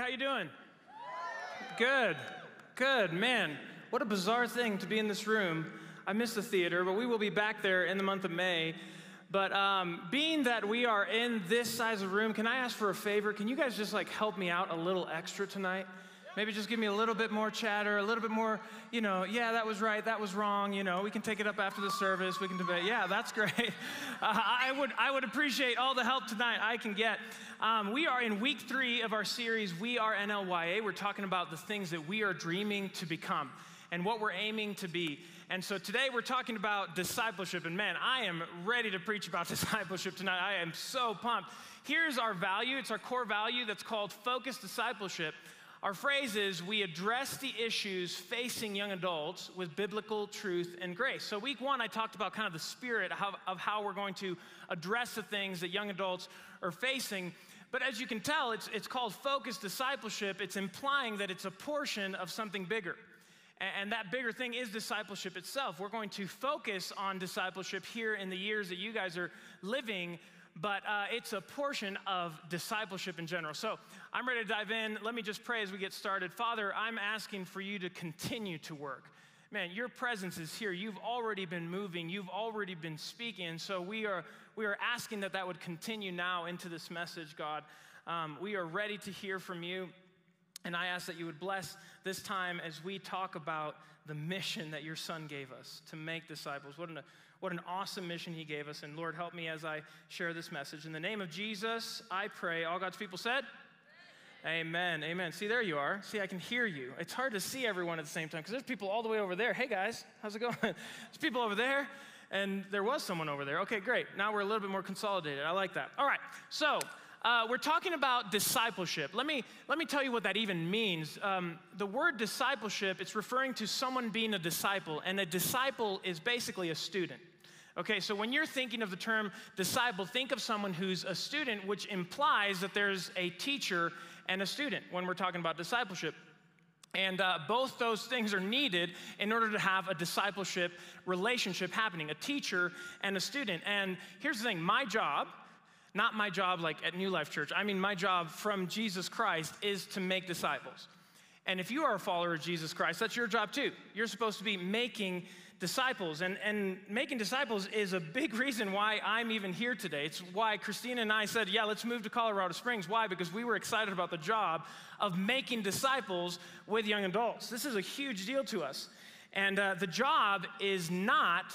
How you doing? Good. Good. Man, what a bizarre thing to be in this room. I miss the theater, but we will be back there in the month of May. But um, being that we are in this size of room, can I ask for a favor? Can you guys just like help me out a little extra tonight? Maybe just give me a little bit more chatter, a little bit more, you know, yeah, that was right, that was wrong, you know, we can take it up after the service, we can debate. Yeah, that's great. Uh, I, would, I would appreciate all the help tonight I can get. Um, we are in week three of our series, We Are NLYA. We're talking about the things that we are dreaming to become and what we're aiming to be. And so today we're talking about discipleship. And man, I am ready to preach about discipleship tonight. I am so pumped. Here's our value it's our core value that's called focused discipleship. Our phrase is we address the issues facing young adults with biblical truth and grace. So, week one, I talked about kind of the spirit of how we're going to address the things that young adults are facing. But as you can tell, it's, it's called focused discipleship. It's implying that it's a portion of something bigger. And that bigger thing is discipleship itself. We're going to focus on discipleship here in the years that you guys are living but uh, it's a portion of discipleship in general. So I'm ready to dive in. Let me just pray as we get started. Father, I'm asking for you to continue to work. Man, your presence is here. You've already been moving. You've already been speaking. So we are, we are asking that that would continue now into this message, God. Um, we are ready to hear from you. And I ask that you would bless this time as we talk about the mission that your son gave us to make disciples. What an what an awesome mission he gave us. And Lord, help me as I share this message. In the name of Jesus, I pray. All God's people said, Amen. Amen. See, there you are. See, I can hear you. It's hard to see everyone at the same time because there's people all the way over there. Hey, guys, how's it going? there's people over there, and there was someone over there. Okay, great. Now we're a little bit more consolidated. I like that. All right. So, uh, we're talking about discipleship. Let me, let me tell you what that even means. Um, the word discipleship, it's referring to someone being a disciple, and a disciple is basically a student. Okay, so when you're thinking of the term disciple, think of someone who's a student, which implies that there's a teacher and a student when we're talking about discipleship. And uh, both those things are needed in order to have a discipleship relationship happening a teacher and a student. And here's the thing my job, not my job like at New Life Church, I mean, my job from Jesus Christ is to make disciples. And if you are a follower of Jesus Christ, that's your job too. You're supposed to be making disciples. And, and making disciples is a big reason why I'm even here today. It's why Christina and I said, yeah, let's move to Colorado Springs. Why? Because we were excited about the job of making disciples with young adults. This is a huge deal to us. And uh, the job is not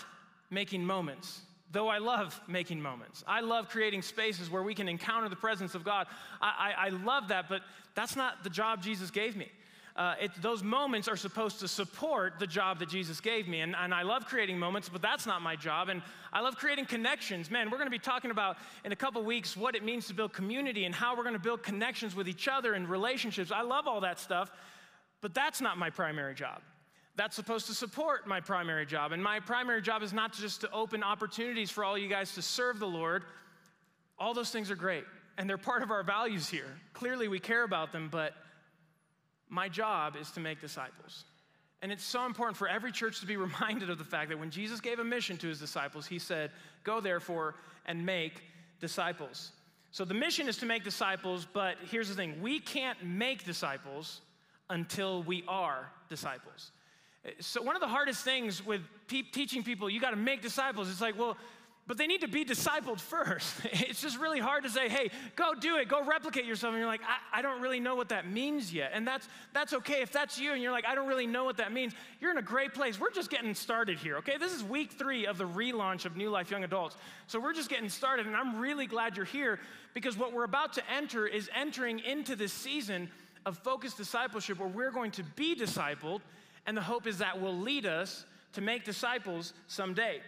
making moments. Though I love making moments, I love creating spaces where we can encounter the presence of God. I, I, I love that, but that's not the job Jesus gave me uh, it, those moments are supposed to support the job that Jesus gave me. And, and I love creating moments, but that's not my job. And I love creating connections. Man, we're going to be talking about in a couple weeks what it means to build community and how we're going to build connections with each other and relationships. I love all that stuff, but that's not my primary job. That's supposed to support my primary job. And my primary job is not just to open opportunities for all you guys to serve the Lord. All those things are great, and they're part of our values here. Clearly, we care about them, but my job is to make disciples. And it's so important for every church to be reminded of the fact that when Jesus gave a mission to his disciples, he said, Go therefore and make disciples. So the mission is to make disciples, but here's the thing we can't make disciples until we are disciples. So, one of the hardest things with pe- teaching people, you got to make disciples, it's like, well, but they need to be discipled first. It's just really hard to say, hey, go do it, go replicate yourself. And you're like, I, I, don't really know what that means yet. And that's, that's okay if that's you and you're like, I don't really know what that means. You're in a great place. We're just getting started here, okay? This is week three of the relaunch of New Life Young Adults. So we're just getting started. And I'm really glad you're here because what we're about to enter is entering into this season of focused discipleship where we're going to be discipled. And the hope is that will lead us to make disciples someday.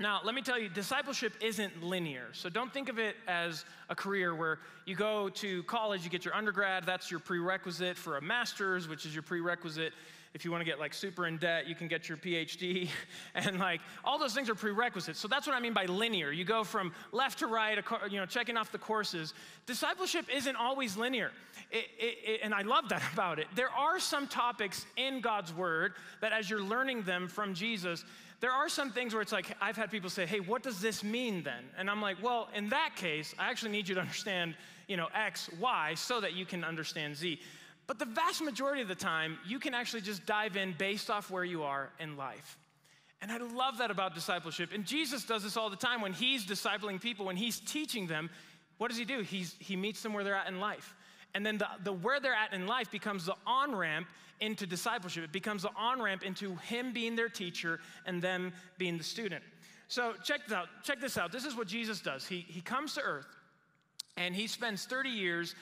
Now, let me tell you, discipleship isn't linear. So don't think of it as a career where you go to college, you get your undergrad, that's your prerequisite for a master's, which is your prerequisite. If you want to get like super in debt, you can get your PhD. And like all those things are prerequisites. So that's what I mean by linear. You go from left to right, you know, checking off the courses. Discipleship isn't always linear. It, it, it, and I love that about it. There are some topics in God's word that as you're learning them from Jesus, there are some things where it's like, I've had people say, hey, what does this mean then? And I'm like, well, in that case, I actually need you to understand, you know, X, Y, so that you can understand Z. But the vast majority of the time, you can actually just dive in based off where you are in life. And I love that about discipleship. And Jesus does this all the time when he's discipling people, when he's teaching them. What does he do? He's, he meets them where they're at in life. And then the, the where they're at in life becomes the on ramp into discipleship. It becomes the on ramp into him being their teacher and them being the student. So check this out. Check this out. This is what Jesus does. He, he comes to earth and he spends 30 years,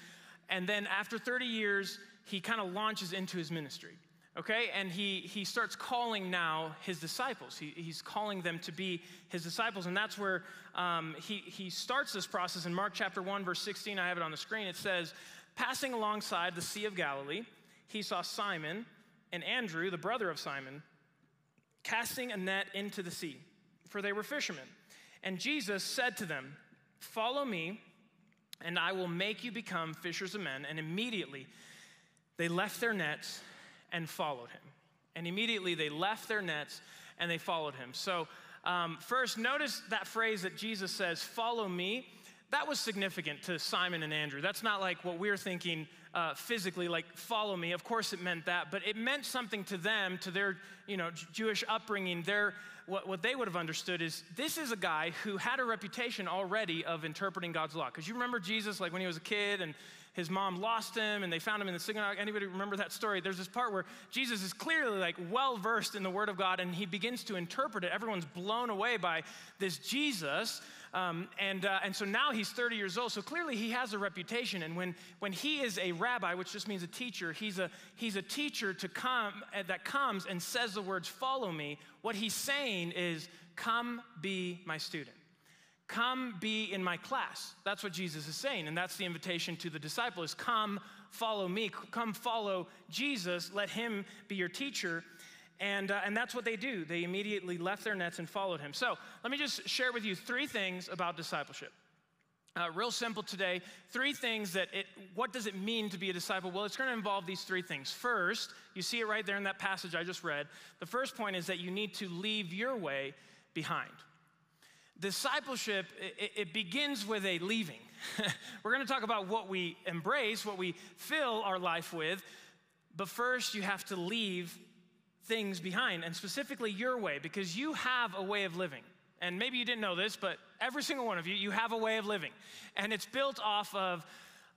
and then after 30 years, he kind of launches into his ministry okay? And he, he starts calling now his disciples. He, he's calling them to be his disciples. And that's where um, he, he starts this process in Mark chapter 1, verse 16. I have it on the screen. It says, Passing alongside the Sea of Galilee, he saw Simon and Andrew, the brother of Simon, casting a net into the sea, for they were fishermen. And Jesus said to them, Follow me, and I will make you become fishers of men. And immediately they left their nets and followed him. And immediately they left their nets and they followed him. So, um, first, notice that phrase that Jesus says, Follow me. That was significant to Simon and Andrew. That's not like what we're thinking uh, physically, like follow me. Of course, it meant that, but it meant something to them, to their you know Jewish upbringing. Their what, what they would have understood is this is a guy who had a reputation already of interpreting God's law. Because you remember Jesus, like when he was a kid, and his mom lost him and they found him in the synagogue. Anybody remember that story? There's this part where Jesus is clearly like well versed in the Word of God and he begins to interpret it. Everyone's blown away by this Jesus. Um, and, uh, and so now he's 30 years old. So clearly he has a reputation. And when, when he is a rabbi, which just means a teacher, he's a, he's a teacher to come, uh, that comes and says the words, follow me. What he's saying is, come be my student. Come be in my class. That's what Jesus is saying. And that's the invitation to the disciples come follow me. Come follow Jesus. Let him be your teacher. And, uh, and that's what they do. They immediately left their nets and followed him. So let me just share with you three things about discipleship. Uh, real simple today. Three things that it, what does it mean to be a disciple? Well, it's going to involve these three things. First, you see it right there in that passage I just read. The first point is that you need to leave your way behind. Discipleship, it, it begins with a leaving. We're going to talk about what we embrace, what we fill our life with, but first you have to leave things behind, and specifically your way, because you have a way of living. And maybe you didn't know this, but every single one of you, you have a way of living. And it's built off of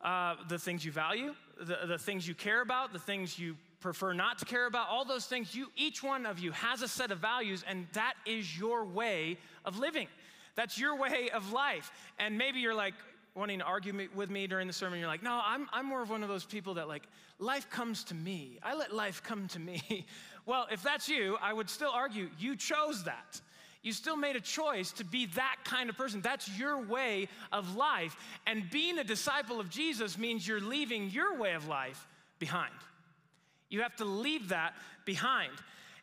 uh, the things you value, the, the things you care about, the things you prefer not to care about, all those things. You, each one of you has a set of values, and that is your way of living. That's your way of life. And maybe you're like wanting to argue with me during the sermon. You're like, no, I'm, I'm more of one of those people that like, life comes to me. I let life come to me. well, if that's you, I would still argue you chose that. You still made a choice to be that kind of person. That's your way of life. And being a disciple of Jesus means you're leaving your way of life behind. You have to leave that behind.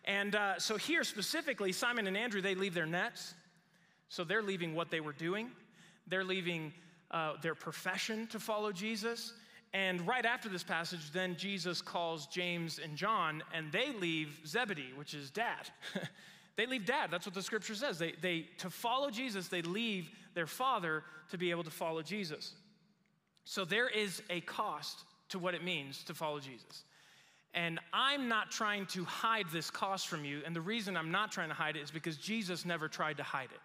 And uh, so, here specifically, Simon and Andrew, they leave their nets, so they're leaving what they were doing, they're leaving uh, their profession to follow Jesus. And right after this passage, then Jesus calls James and John, and they leave Zebedee, which is dad. they leave dad. That's what the scripture says. They, they, to follow Jesus, they leave their father to be able to follow Jesus. So there is a cost to what it means to follow Jesus. And I'm not trying to hide this cost from you. And the reason I'm not trying to hide it is because Jesus never tried to hide it.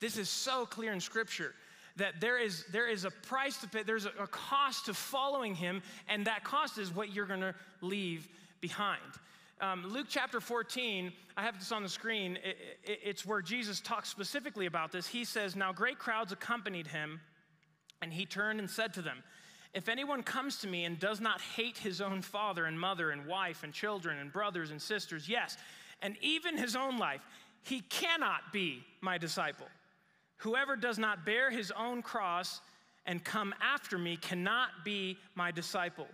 This is so clear in Scripture that there is, there is a price to pay, there's a, cost to following him, and that cost is what you're going to leave behind. Um, Luke chapter 14, I have this on the screen. It, it, it's where Jesus talks specifically about this. He says, Now great crowds accompanied him, and he turned and said to them, If anyone comes to me and does not hate his own father and mother and wife and children and brothers and sisters, yes, and even his own life, he cannot be my disciple. Whoever does not bear his own cross and come after me cannot be my disciple.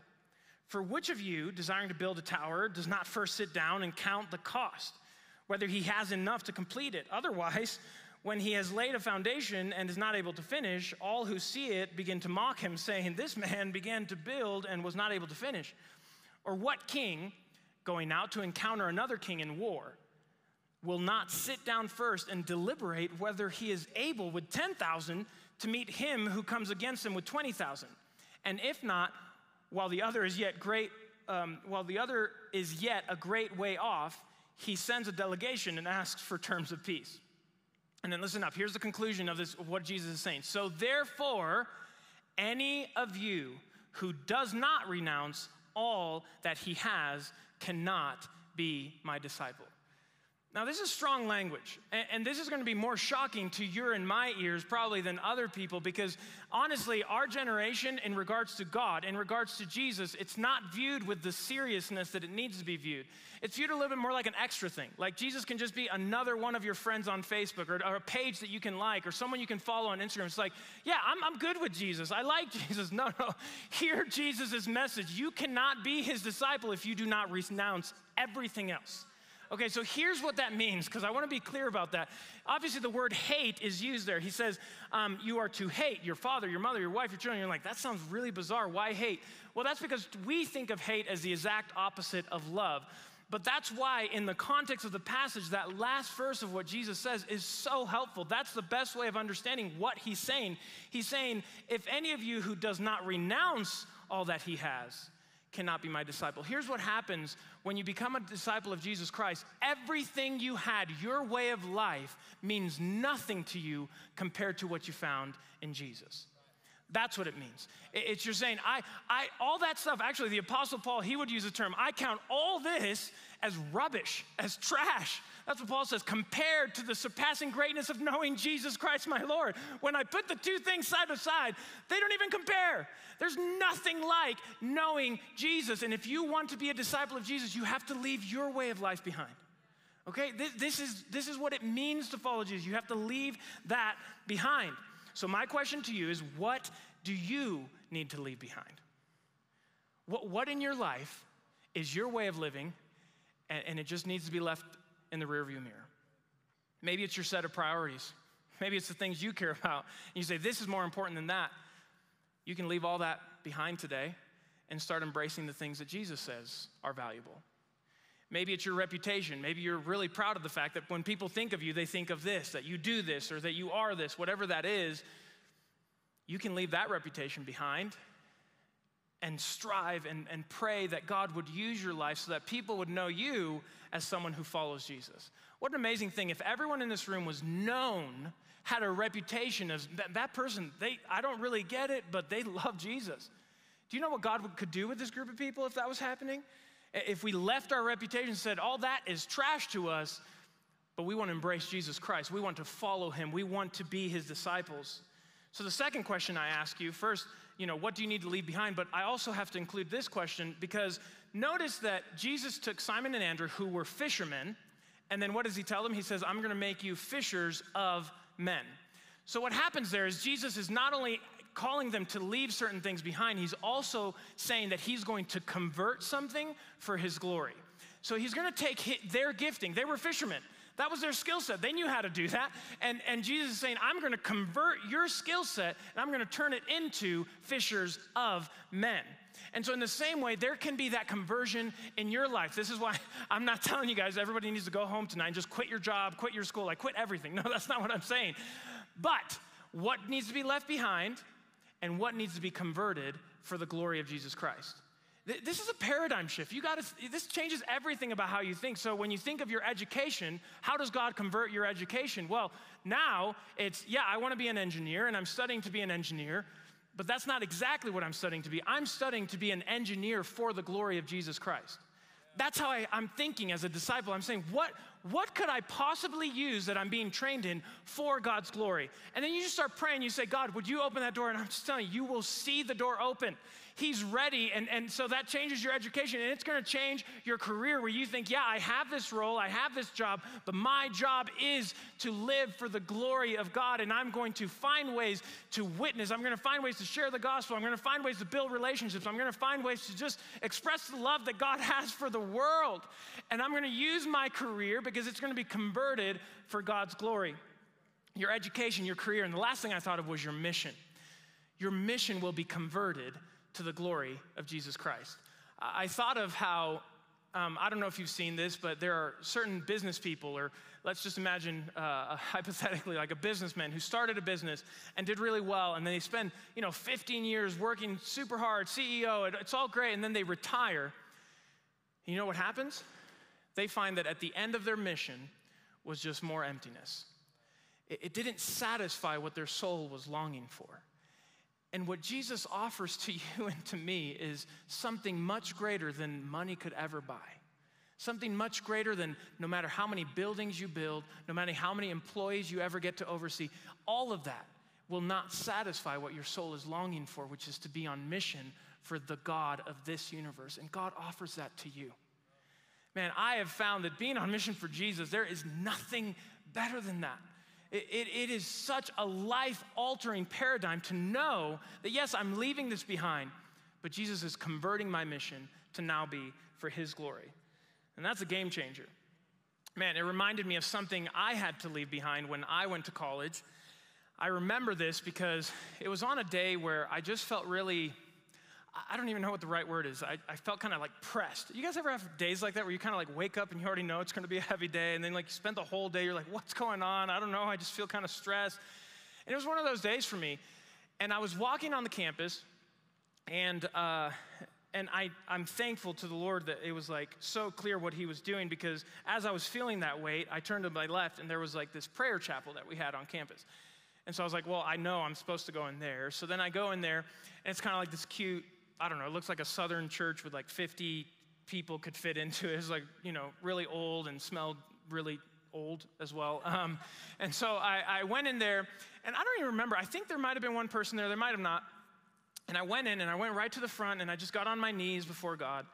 For which of you, desiring to build a tower, does not first sit down and count the cost, whether he has enough to complete it? Otherwise, when he has laid a foundation and is not able to finish, all who see it begin to mock him, saying, This man began to build and was not able to finish. Or what king, going out to encounter another king in war, will not sit down first and deliberate whether he is able with 10,000 to meet him who comes against him with 20,000. And if not, while the other is yet great, um, while the other is yet a great way off, he sends a delegation and asks for terms of peace. And then listen up. Here's the conclusion of this, of what Jesus is saying. So therefore, any of you who does not renounce all that he has cannot be my disciple. Now, this is strong language, and, this is going to be more shocking to your and my ears probably than other people because honestly, our generation, in regards to God, in regards to Jesus, it's not viewed with the seriousness that it needs to be viewed. It's viewed a little bit more like an extra thing. Like Jesus can just be another one of your friends on Facebook or, or a page that you can like or someone you can follow on Instagram. It's like, yeah, I'm, I'm good with Jesus. I like Jesus. No, no. Hear Jesus' message. You cannot be his disciple if you do not renounce everything else. Okay, so here's what that means, because I want to be clear about that. Obviously, the word hate is used there. He says, um, You are to hate your father, your mother, your wife, your children. You're like, That sounds really bizarre. Why hate? Well, that's because we think of hate as the exact opposite of love. But that's why, in the context of the passage, that last verse of what Jesus says is so helpful. That's the best way of understanding what he's saying. He's saying, If any of you who does not renounce all that he has, cannot be my disciple. Here's what happens when you become a disciple of Jesus Christ everything you had, your way of life, means nothing to you compared to what you found in Jesus. That's what it means. It's you're saying, I, I, all that stuff, actually, the Apostle Paul, he would use the term, I count all this as rubbish, as trash. That's what Paul says, compared to the surpassing greatness of knowing Jesus Christ my Lord. When I put the two things side by side, they don't even compare. There's nothing like knowing Jesus. And if you want to be a disciple of Jesus, you have to leave your way of life behind. Okay? This, this is, this is what it means to follow Jesus. You have to leave that behind. So, my question to you is what do you need to leave behind? What, what in your life is your way of living and, and it just needs to be left in the rearview mirror. Maybe it's your set of priorities. Maybe it's the things you care about. And you say, This is more important than that. You can leave all that behind today and start embracing the things that Jesus says are valuable. Maybe it's your reputation. Maybe you're really proud of the fact that when people think of you, they think of this, that you do this, or that you are this, whatever that is. You can leave that reputation behind and strive and, and pray that God would use your life so that people would know you as someone who follows Jesus. What an amazing thing if everyone in this room was known, had a reputation as that, that person, they, I don't really get it, but they love Jesus. Do you know what God could do with this group of people if that was happening? If we left our reputation and said, all that is trash to us, but we want to embrace Jesus Christ, we want to follow him, we want to be his disciples. So the second question I ask you first, you know, what do you need to leave behind? But I also have to include this question because notice that Jesus took Simon and Andrew, who were fishermen, and then what does he tell them? He says, I'm gonna make you fishers of men. So what happens there is Jesus is not only calling them to leave certain things behind, he's also saying that he's going to convert something for his glory. So he's gonna take their gifting. They were fishermen. That was their skill set. They knew how to do that. And, and Jesus is saying, I'm going to convert your skill set and I'm going to turn it into fishers of men. And so, in the same way, there can be that conversion in your life. This is why I'm not telling you guys everybody needs to go home tonight and just quit your job, quit your school, like quit everything. No, that's not what I'm saying. But what needs to be left behind and what needs to be converted for the glory of Jesus Christ? This is a paradigm shift. You got to, this changes everything about how you think. So when you think of your education, how does God convert your education? Well, now it's, yeah, I want to be an engineer and I'm studying to be an engineer, but that's not exactly what I'm studying to be. I'm studying to be an engineer for the glory of Jesus Christ. That's how I, am thinking as a disciple. I'm saying, what, what could I possibly use that I'm being trained in for God's glory? And then you just start praying. You say, God, would you open that door? And I'm just telling you, you will see the door open. He's ready. And, and so that changes your education and it's going to change your career where you think, yeah, I have this role, I have this job, but my job is to live for the glory of God. And I'm going to find ways to witness. I'm going to find ways to share the gospel. I'm going to find ways to build relationships. I'm going to find ways to just express the love that God has for the world. And I'm going to use my career because it's going to be converted for God's glory. Your education, your career. And the last thing I thought of was your mission. Your mission will be converted to the glory of Jesus Christ. I thought of how um, I don't know if you've seen this, but there are certain business people, or let's just imagine uh, hypothetically like a businessman who started a business and did really well, and then they spend you know 15 years working super hard, CEO, it's all great, and then they retire. You know what happens? They find that at the end of their mission was just more emptiness. It, it didn't satisfy what their soul was longing for. And what Jesus offers to you and to me is something much greater than money could ever buy. Something much greater than no matter how many buildings you build, no matter how many employees you ever get to oversee, all of that will not satisfy what your soul is longing for, which is to be on mission for the God of this universe. And God offers that to you. Man, I have found that being on mission for Jesus, there is nothing better than that. It, it, it is such a life altering paradigm to know that, yes, I'm leaving this behind, but Jesus is converting my mission to now be for his glory. And that's a game changer. Man, it reminded me of something I had to leave behind when I went to college. I remember this because it was on a day where I just felt really I don't even know what the right word is. I, I felt kind of like pressed. You guys ever have days like that where you kind of like wake up and you already know it's going to be a heavy day, and then like you spend the whole day, you're like, what's going on? I don't know. I just feel kind of stressed. And it was one of those days for me. And I was walking on the campus, and uh, and I, I'm thankful to the Lord that it was like so clear what He was doing because as I was feeling that weight, I turned to my left, and there was like this prayer chapel that we had on campus. And so I was like, well, I know I'm supposed to go in there. So then I go in there, and it's kind of like this cute I don't know, it looks like a southern church with like 50 people could fit into it. It's like, you know, really old and smelled really old as well. Um, and so I, I went in there, and I don't even remember. I think there might have been one person there, there might have not. And I went in and I went right to the front and I just got on my knees before God.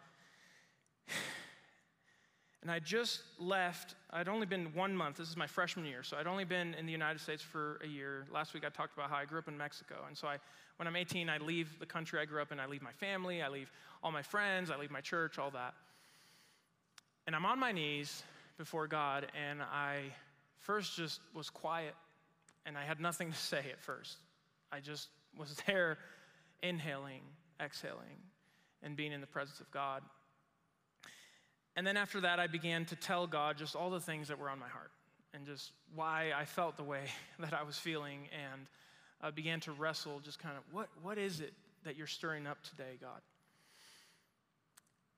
And I just left. I'd only been one month. This is my freshman year. So I'd only been in the United States for a year. Last week I talked about how I grew up in Mexico. And so I when I'm 18, I leave the country I grew up in, I leave my family, I leave all my friends, I leave my church, all that. And I'm on my knees before God, and I first just was quiet, and I had nothing to say at first. I just was there inhaling, exhaling, and being in the presence of God. And then after that, I began to tell God just all the things that were on my heart and just why I felt the way that I was feeling and uh, began to wrestle, just kind of, what, what is it that you're stirring up today, God?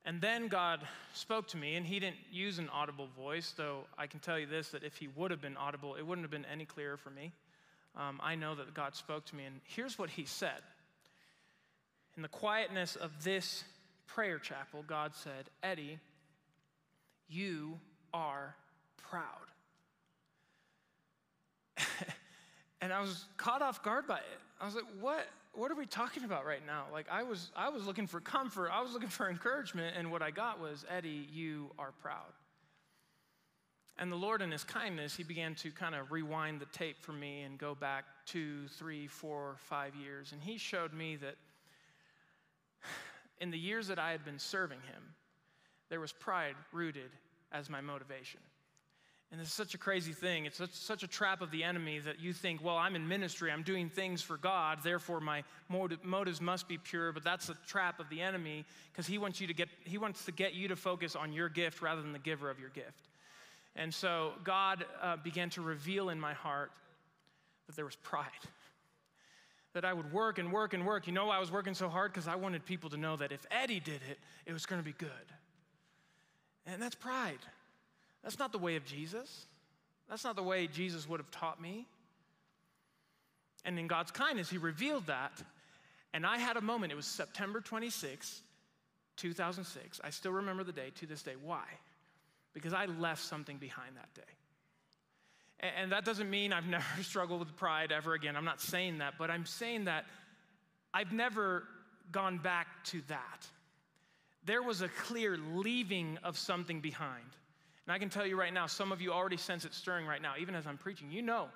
And then God spoke to me, and He didn't use an audible voice, though I can tell you this that if He would have been audible, it wouldn't have been any clearer for me. Um, I know that God spoke to me, and here's what He said. In the quietness of this prayer chapel, God said, Eddie, you are proud. and I was caught off guard by it. I was like, what? What are we talking about right now? Like I was, I was looking for comfort. I was looking for encouragement, and what I got was, Eddie, you are proud. And the Lord, in His kindness, He began to kind of rewind the tape for me and go back two, three, four, five years. And He showed me that in the years that I had been serving Him, there was pride rooted as my motivation. And it's such a crazy thing. It's such, such, a trap of the enemy that you think, well, I'm in ministry, I'm doing things for God, therefore my motive, motives must be pure. But that's a trap of the enemy because he wants you to get he wants to get you to focus on your gift rather than the giver of your gift. And so God uh, began to reveal in my heart that there was pride. That I would work and work and work. You know, I was working so hard because I wanted people to know that if Eddie did it, it was going to be good. And that's pride. That's not the way of Jesus. That's not the way Jesus would have taught me. And in God's kindness, He revealed that. And I had a moment, it was September 26, 2006. I still remember the day to this day. Why? Because I left something behind that day. And that doesn't mean I've never struggled with pride ever again. I'm not saying that, but I'm saying that I've never gone back to that. There was a clear leaving of something behind. And I can tell you right now, some of you already sense it stirring right now, even as I'm preaching. You know.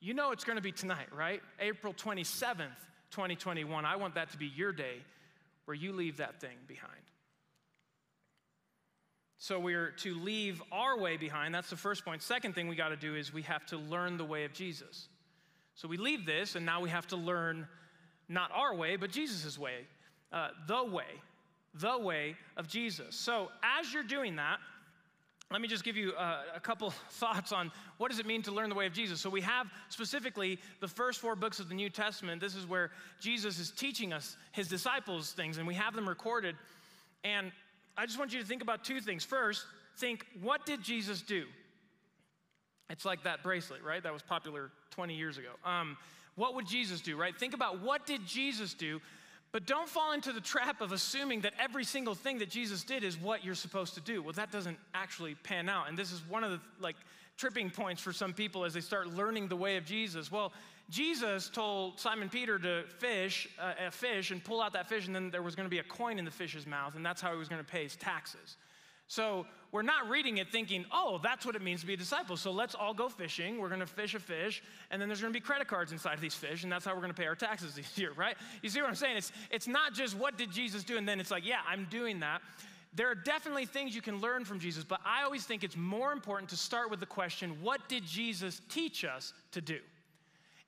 You know it's going to be tonight, right? April 27th, 2021. I want that to be your day where you leave that thing behind. So we're to leave our way behind. That's the first point. Second thing we got to do is we have to learn the way of Jesus. So we leave this, and now we have to learn not our way, but Jesus' way, uh, the way. The way of Jesus. So, as you're doing that, let me just give you a, a, couple thoughts on what does it mean to learn the way of jesus. So we have specifically the first four books of the new testament. This is where jesus is teaching us his disciples things and we have them recorded. And i just want you to think about two things. First think what did jesus do? It's like that bracelet right? That was popular 20 years ago. Um, what would jesus do right? Think about what did jesus do but don't fall into the trap of assuming that every single thing that Jesus did is what you're supposed to do. Well, that doesn't actually pan out. And this is one of the like tripping points for some people as they start learning the way of Jesus. Well, Jesus told Simon Peter to fish uh, a fish and pull out that fish, and then there was going to be a coin in the fish's mouth, and that's how he was going to pay his taxes. So we're not reading it thinking, oh, that's what it means to be a disciple. So let's all go fishing. We're going to fish a fish, and then there's going to be credit cards inside of these fish, and that's how we're going to pay our taxes this year, right? You see what I'm saying? It's, it's not just what did Jesus do, and then it's like, yeah, I'm doing that. There are definitely things you can learn from Jesus, but I always think it's more important to start with the question what did Jesus teach us to do?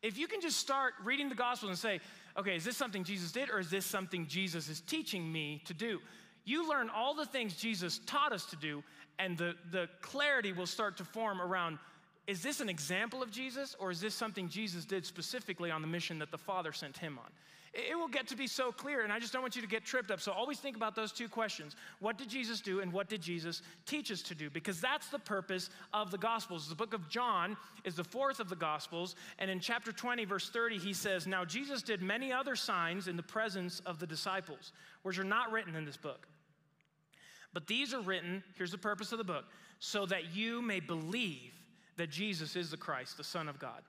If you can just start reading the Gospels and say, okay, is this something Jesus did, or is this something Jesus is teaching me to do? You learn all the things Jesus taught us to do, and the, the clarity will start to form around is this an example of Jesus, or is this something Jesus did specifically on the mission that the Father sent him on? It will get to be so clear, and I just don't want you to get tripped up. So always think about those two questions What did Jesus do, and what did Jesus teach us to do? Because that's the purpose of the Gospels. The book of John is the fourth of the Gospels, and in chapter 20, verse 30, he says, Now Jesus did many other signs in the presence of the disciples, which are not written in this book. But these are written, here's the purpose of the book, so that you may believe that Jesus is the Christ, the Son of God,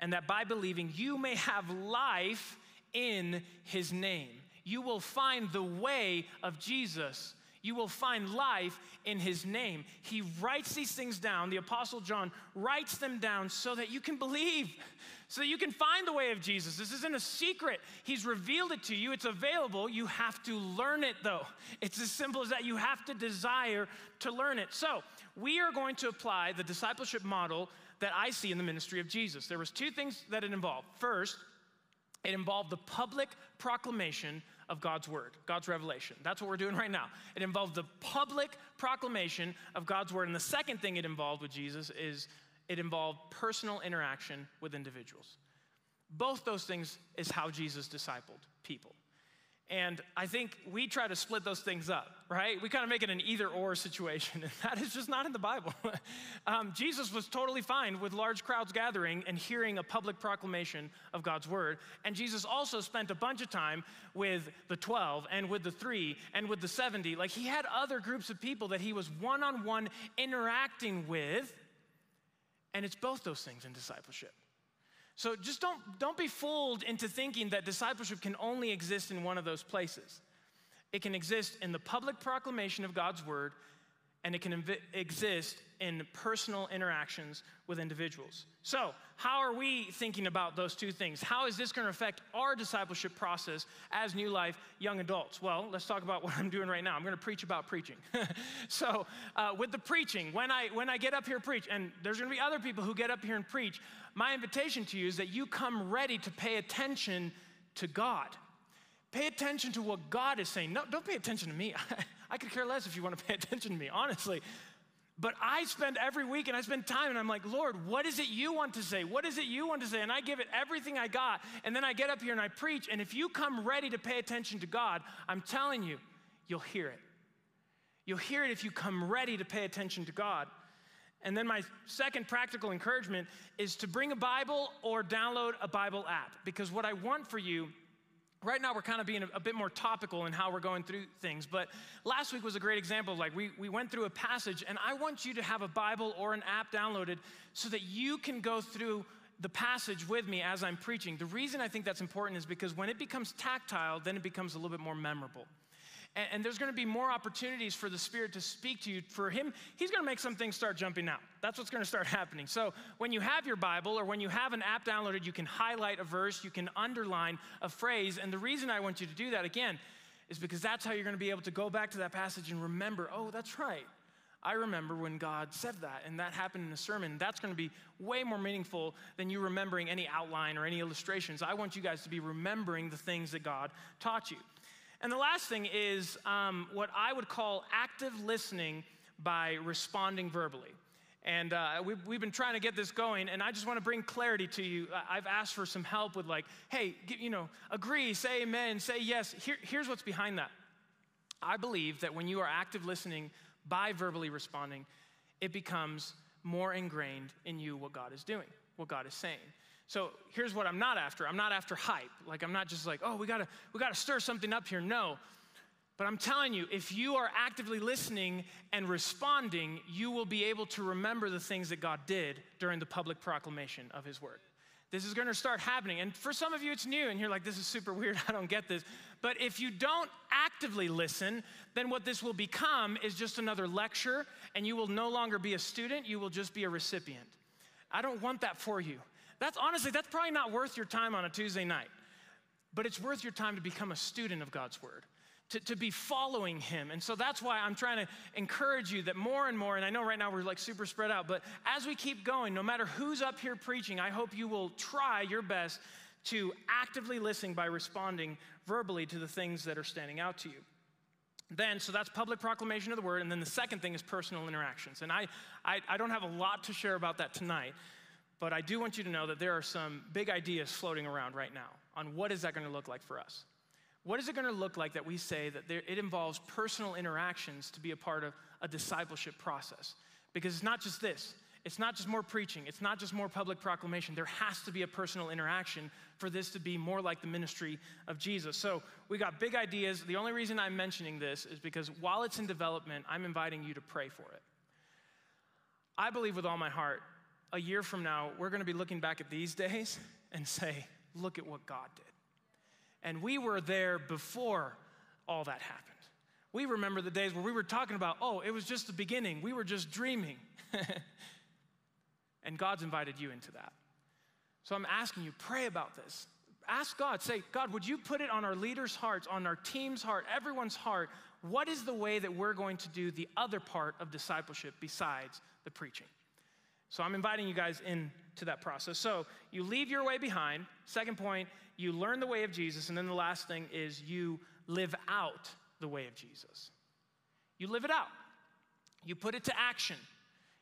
and that by believing you may have life in his name. You will find the way of Jesus. You will find life in his name. He writes these things down. The Apostle John writes them down so that you can believe so that you can find the way of Jesus. This isn't a secret. He's revealed it to you, it's available. You have to learn it, though. It's as simple as that. You have to desire to learn it. So, we are going to apply the discipleship model that I see in the ministry of Jesus. There was two things that it involved. First, it involved the public proclamation of God's word, God's revelation. That's what we're doing right now. It involved the public proclamation of God's word. And the second thing it involved with Jesus is it involved personal interaction with individuals. Both those things is how Jesus discipled people. And I think we try to split those things up, right? We kind of make it an either or situation, and that is just not in the Bible. um, Jesus was totally fine with large crowds gathering and hearing a public proclamation of God's word. And Jesus also spent a bunch of time with the 12 and with the three and with the 70. Like he had other groups of people that he was one on one interacting with and it's both those things in discipleship. So just don't, don't be fooled into thinking that discipleship can only exist in one of those places. It can exist in the public proclamation of God's word, and it can inv- exist in personal interactions with individuals. So, how are we thinking about those two things? How is this going to affect our discipleship process as New Life young adults? Well, let's talk about what I'm doing right now. I'm going to preach about preaching. so, uh, with the preaching, when I when I get up here preach, and there's going to be other people who get up here and preach, my invitation to you is that you come ready to pay attention to God. Pay attention to what God is saying. No, don't pay attention to me. I could care less if you want to pay attention to me, honestly. But I spend every week and I spend time and I'm like, Lord, what is it you want to say? What is it you want to say? And I give it everything I got. And then I get up here and I preach. And if you come ready to pay attention to God, I'm telling you, you'll hear it. You'll hear it if you come ready to pay attention to God. And then my second practical encouragement is to bring a Bible or download a Bible app. Because what I want for you right now we're kind of being a, bit more topical in how we're going through things but last week was a great example like we, we went through a passage and i want you to have a bible or an app downloaded so that you can go through the passage with me as i'm preaching. The reason i think that's important is because when it becomes tactile then it becomes a little bit more memorable and, and there's going to be more opportunities for the Spirit to speak to you. For Him, He's going to make some things start jumping out. That's what's going to start happening. So when you have your Bible or when you have an app downloaded, you can highlight a verse, you can underline a phrase. And the reason I want you to do that again is because that's how you're going to be able to go back to that passage and remember, oh, that's right. I remember when God said that, and that happened in a sermon. That's going to be way more meaningful than you remembering any outline or any illustrations. I want you guys to be remembering the things that God taught you. And the last thing is um, what I would call active listening by responding verbally. And uh, we, we've been trying to get this going, and I just want to bring clarity to you. I've asked for some help with, like, hey, you know, agree, say amen, say yes. Here, here's what's behind that. I believe that when you are active listening by verbally responding, it becomes more ingrained in you what God is doing, what God is saying. So here's what I'm not after. I'm not after hype. Like I'm not just like, oh, we gotta, we gotta stir something up here. No. But I'm telling you, if you are actively listening and responding, you will be able to remember the things that God did during the public proclamation of His word. This is going to start happening. And for some of you, it's new, and you're like, this is super weird. I don't get this. But if you don't actively listen, then what this will become is just another lecture, and you will no longer be a student, you will just be a recipient. I don't want that for you. That's honestly, that's probably not worth your time on a Tuesday night, but it's worth your time to become a student of God's word to, to be following him. And so that's why I'm trying to encourage you that more and more, and I know right now we're like super spread out, but as we keep going, no matter who's up here preaching, I hope you will try your best to actively listen by responding verbally to the things that are standing out to you. Then, so that's public proclamation of the word. And then the second thing is personal interactions. And I, I, I don't have a lot to share about that tonight, but I do want you to know that there are some big ideas floating around right now on what is that going to look like for us. What is it going to look like that we say that there, it involves personal interactions to be a part of a discipleship process? Because it's not just this. It's not just more preaching. It's not just more public proclamation. There has to be a personal interaction for this to be more like the ministry of Jesus. So we got big ideas. The only reason I'm mentioning this is because while it's in development, I'm inviting you to pray for it. I believe with all my heart, a year from now, we're going to be looking back at these days and say, look at what God did. And we were there before all that happened. We remember the days where we were talking about, oh, it was just the beginning. We were just dreaming. and God's invited you into that. So I'm asking you, pray about this. Ask God, say, God, would you put it on our leaders' hearts, on our team's heart, everyone's heart? What is the way that we're going to do the other part of discipleship besides the preaching? So I'm inviting you guys into that process. So you leave your way behind. Second point, you learn the way of Jesus. And then the last thing is you live out the way of Jesus. You live it out, you put it to action.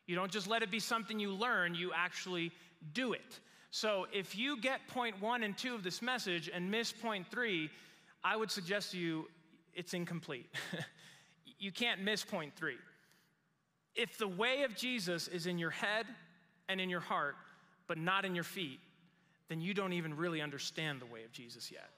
You don't just let it be something you learn, you actually do it. So if you get point one and two of this message and miss point three, I would suggest to you it's incomplete. you can't miss point three. If the way of Jesus is in your head and in your heart, but not in your feet, then you don't even really understand the way of Jesus yet.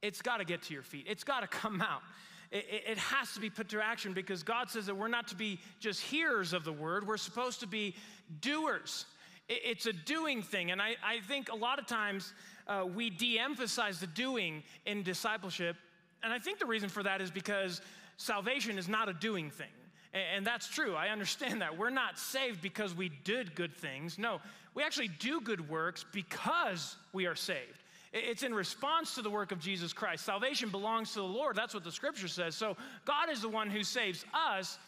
It's got to get to your feet, it's got to come out. It, it, has to be put to action because God says that we're not to be just hearers of the word, we're supposed to be doers. It, it's a doing thing. And I, I think a lot of times uh, we de emphasize the doing in discipleship. And I think the reason for that is because salvation is not a doing thing. And that's true. I understand that. We're not saved because we did good things. No, we actually do good works because we are saved. It's in response to the work of Jesus Christ. Salvation belongs to the Lord. That's what the scripture says. So God is the one who saves us,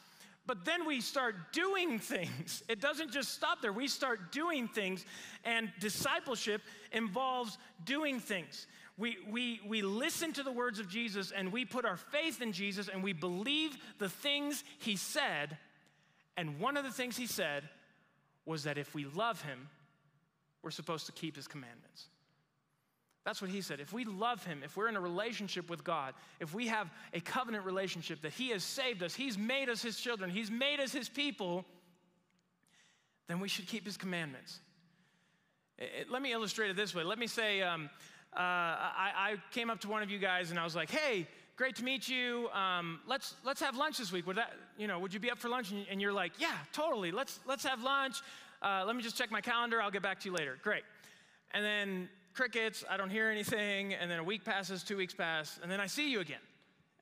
but then we start doing things. It doesn't just stop there. We start doing things, and discipleship involves doing things. We, we, we listen to the words of Jesus and we put our faith in Jesus and we believe the things he said. And one of the things he said was that if we love him, we're supposed to keep his commandments. That's what he said. If we love him, if we're in a relationship with God, if we have a covenant relationship that he has saved us, he's made us his children, he's made us his people, then we should keep his commandments. It, let me illustrate it this way. Let me say, um, uh, I, I, came up to one of you guys and I was like, hey, great to meet you. Um, let's, let's have lunch this week. Would that, you know, would you be up for lunch? And you're like, yeah, totally. Let's, let's have lunch. Uh, let me just check my calendar. I'll get back to you later. Great. And then crickets, I don't hear anything. And then a week passes, two weeks pass, and then I see you again.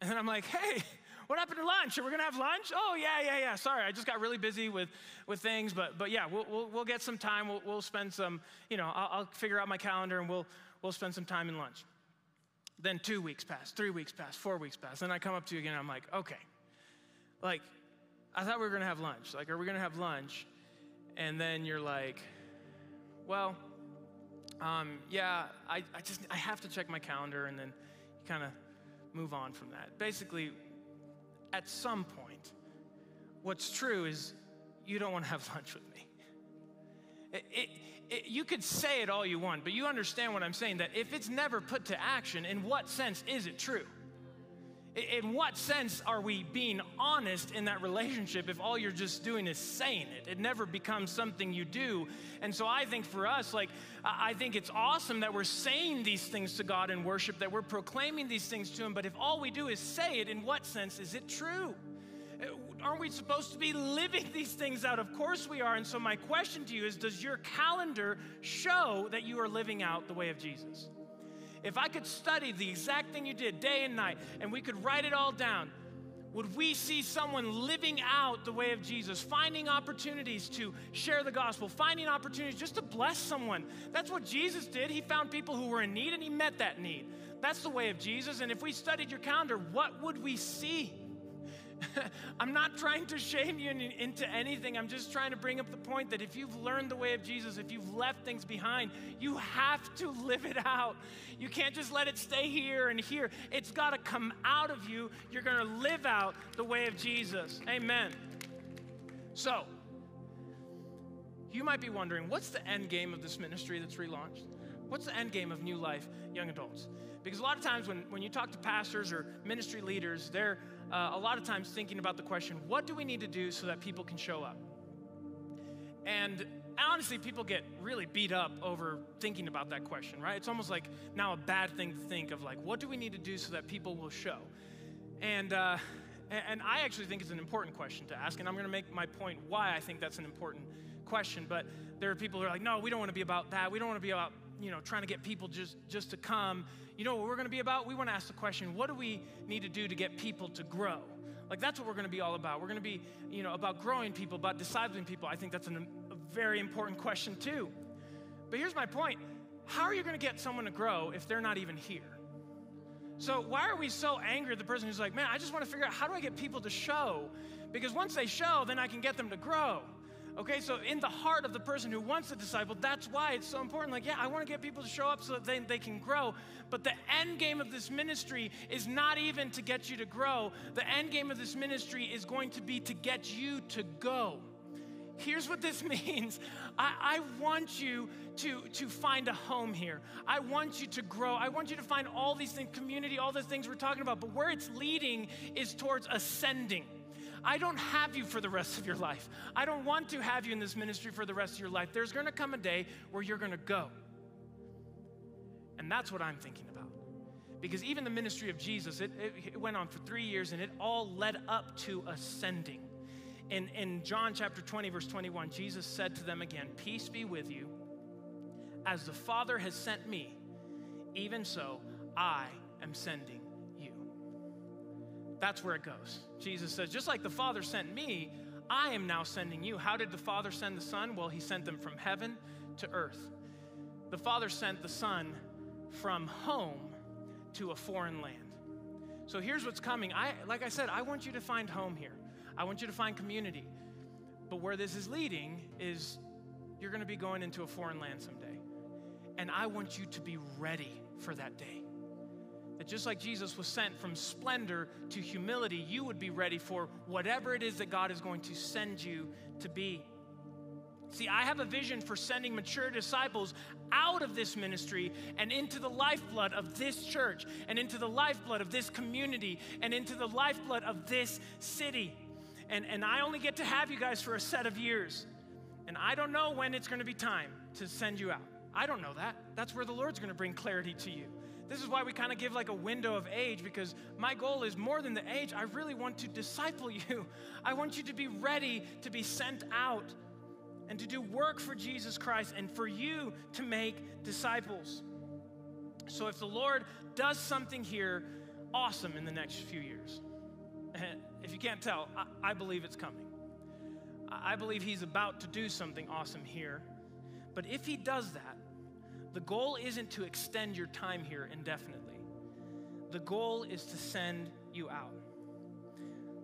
And then I'm like, hey, what happened to lunch? Are we gonna have lunch? Oh, yeah, yeah, yeah. Sorry, I just got really busy with, with things, but, but yeah, we'll, we'll, we'll get some time. We'll, we'll spend some, you know, I'll, I'll figure out my calendar and we'll, we'll spend some time in lunch. Then two weeks pass, three weeks pass, four weeks pass. Then I come up to you again, I'm like, okay, like, I thought we were gonna have lunch. Like, are we gonna have lunch? and then you're like, well, um, yeah, I, I just I have to check my calendar, and then you kind of move on from that. Basically, at some point, what's true is you don't want to have lunch with me. It, it, it, you could say it all you want, but you understand what I'm saying that if it's never put to action, in what sense is it true? In what sense are we being honest in that relationship if all you're just doing is saying it? It never becomes something you do. And so I think for us, like, I think it's awesome that we're saying these things to God in worship, that we're proclaiming these things to Him. But if all we do is say it, in what sense is it true? Uh, aren't we supposed to be living these things out? Of course we are. And so my question to you is Does your calendar show that you are living out the way of Jesus? If I could study the exact thing you did day and night and we could write it all down, would we see someone living out the way of Jesus, finding opportunities to share the gospel, finding opportunities just to bless someone? That's what Jesus did. He found people who were in need and he met that need. That's the way of Jesus. And if we studied your calendar, what would we see? I'm not trying to shame you into anything. I'm just trying to bring up the point that if you've learned the way of Jesus, if you've left things behind, you have to live it out. You can't just let it stay here and here. It's got to come out of you. You're going to live out the way of Jesus. Amen. So, you might be wondering what's the end game of this ministry that's relaunched? What's the end game of New Life Young Adults? Because a lot of times when, when you talk to pastors or ministry leaders, they're uh, a lot of times thinking about the question what do we need to do so that people can show up? And honestly, people get really beat up over thinking about that question, right? It's almost like now a bad thing to think of, like, what do we need to do so that people will show? And, uh, and I actually think it's an important question to ask, and I'm to make my point why I think that's an important question. But there are people who are like, no, we don't want to be about that. We don't want to be about you know trying to get people just just to come. You know what we're going to be about? We want to ask the question what do we need to do to get people to grow? Like that's what we're going to be all about. We're going to be you know about growing people about discipling people. I think that's an, a very important question too. But here's my point. How are you going to get someone to grow if they're not even here? So why are we so angry at the person who's like man i just want to figure out how do i get people to show? Because once they show then i can get them to grow Okay, so in the heart of the person who wants to disciple, that's why it's so important. Like, yeah, I want to get people to show up so that they, they can grow. But the end game of this ministry is not even to get you to grow. The end game of this ministry is going to be to get you to go. Here's what this means I, I want you to, to find a home here. I want you to grow. I want you to find all these things, community, all the things we're talking about. But where it's leading is towards ascending. I don't have you for the rest of your life. I don't want to have you in this ministry for the rest of your life. There's going to come a day where you're going to go. And that's what I'm thinking about. Because even the ministry of Jesus, it, it, it, went on for three years and it all led up to ascending. In, in John chapter 20, verse 21, Jesus said to them again, Peace be with you. As the Father has sent me, even so I am sending that's where it goes. Jesus says, just like the Father sent me, I am now sending you. How did the Father send the Son? Well, he sent them from heaven to earth. The Father sent the Son from home to a foreign land. So here's what's coming. I like I said, I want you to find home here. I want you to find community. But where this is leading is you're going to be going into a foreign land someday. And I want you to be ready for that day. That just like Jesus was sent from splendor to humility, you would be ready for whatever it is that God is going to send you to be. See, I have a vision for sending mature disciples out of this ministry and into the lifeblood of this church and into the lifeblood of this community and into the lifeblood of this city. And, and I only get to have you guys for a set of years. And I don't know when it's going to be time to send you out. I don't know that. That's where the Lord's going to bring clarity to you. This is why we kind of give like a window of age because my goal is more than the age. I really want to disciple you. I want you to be ready to be sent out and to do work for Jesus Christ and for you to make disciples. So if the Lord does something here awesome in the next few years, if you can't tell, I, believe it's coming. I believe He's about to do something awesome here. But if He does that, the goal isn't to extend your time here indefinitely. The goal is to send you out.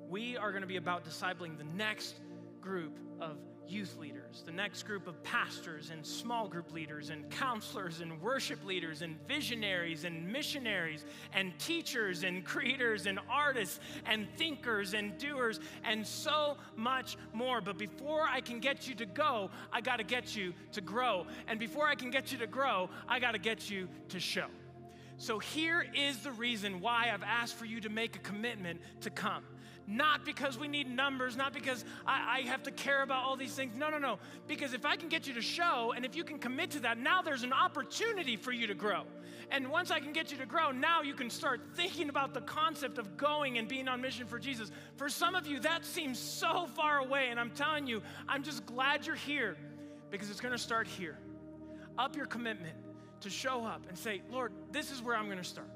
We are going to be about discipling the next group of youth leaders, the next group of pastors and small group leaders and counselors and worship leaders and visionaries and missionaries and teachers and creators and artists and thinkers and doers and so much more. But before I can get you to go, I got to get you to grow. And before I can get you to grow, I got to get you to show. So here is the reason why I've asked for you to make a commitment to come. Not because we need numbers, not because I, I, have to care about all these things. No, no, no. Because if I can get you to show and if you can commit to that, now there's an opportunity for you to grow. And once I can get you to grow, now you can start thinking about the concept of going and being on mission for Jesus. For some of you, that seems so far away. And I'm telling you, I'm just glad you're here because it's going to start here. Up your commitment to show up and say, Lord, this is where I'm going to start.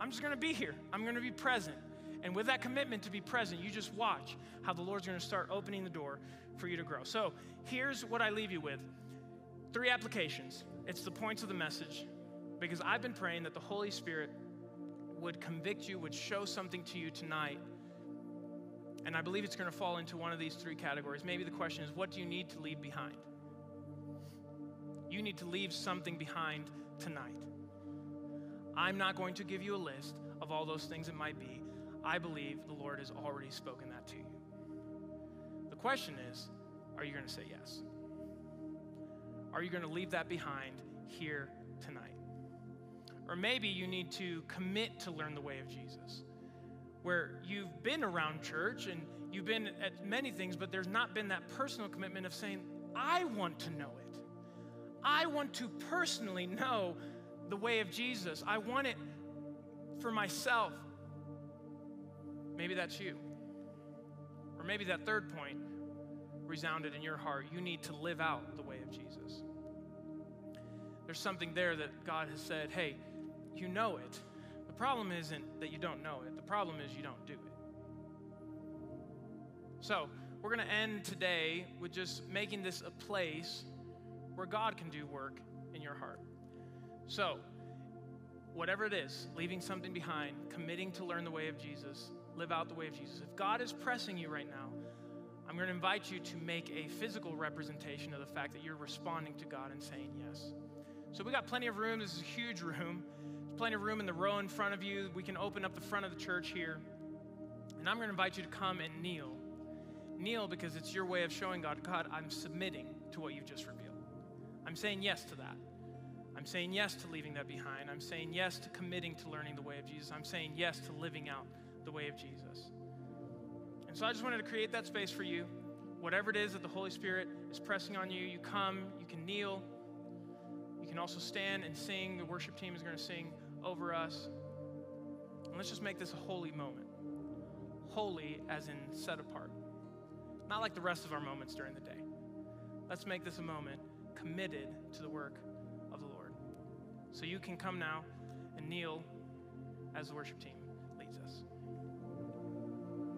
I'm just going to be here, I'm going to be present. And with that commitment to be present, you just watch how the Lord's going to start opening the door for you to grow. So here's what I leave you with three applications. It's the points of the message because I've been praying that the Holy Spirit would convict you, would show something to you tonight. And I believe it's going to fall into one of these three categories. Maybe the question is what do you need to leave behind? You need to leave something behind tonight. I'm not going to give you a list of all those things it might be. I believe the Lord has already spoken that to you. The question is are you going to say yes? Are you going to leave that behind here tonight? Or maybe you need to commit to learn the way of Jesus, where you've been around church and you've been at many things, but there's not been that personal commitment of saying, I want to know it. I want to personally know the way of Jesus. I want it for myself. Maybe that's you. Or maybe that third point resounded in your heart. You need to live out the way of Jesus. There's something there that God has said, hey, you know it. The problem isn't that you don't know it, the problem is you don't do it. So, we're going to end today with just making this a place where God can do work in your heart. So, whatever it is, leaving something behind, committing to learn the way of Jesus, live out the way of Jesus. If God is pressing you right now, I'm going to invite you to make a physical representation of the fact that you're responding to God and saying yes. So, we got plenty of room. This is a huge room. There's plenty of room in the row in front of you. We can open up the front of the church here. And I'm going to invite you to come and kneel. Kneel because it's your way of showing God, God, I'm submitting to what you've just revealed. I'm saying yes to that. I'm saying yes to leaving that behind. I'm saying yes to committing to learning the way of Jesus. I'm saying yes to living out the way of Jesus. And so I just wanted to create that space for you. Whatever it is that the Holy Spirit is pressing on you, you come, you can kneel. You can also stand and sing. The worship team is going to sing over us. And let's just make this a holy moment. Holy as in set apart. Not like the rest of our moments during the day. Let's make this a moment committed to the work of the Lord. So you can come now and kneel as the worship team leads us.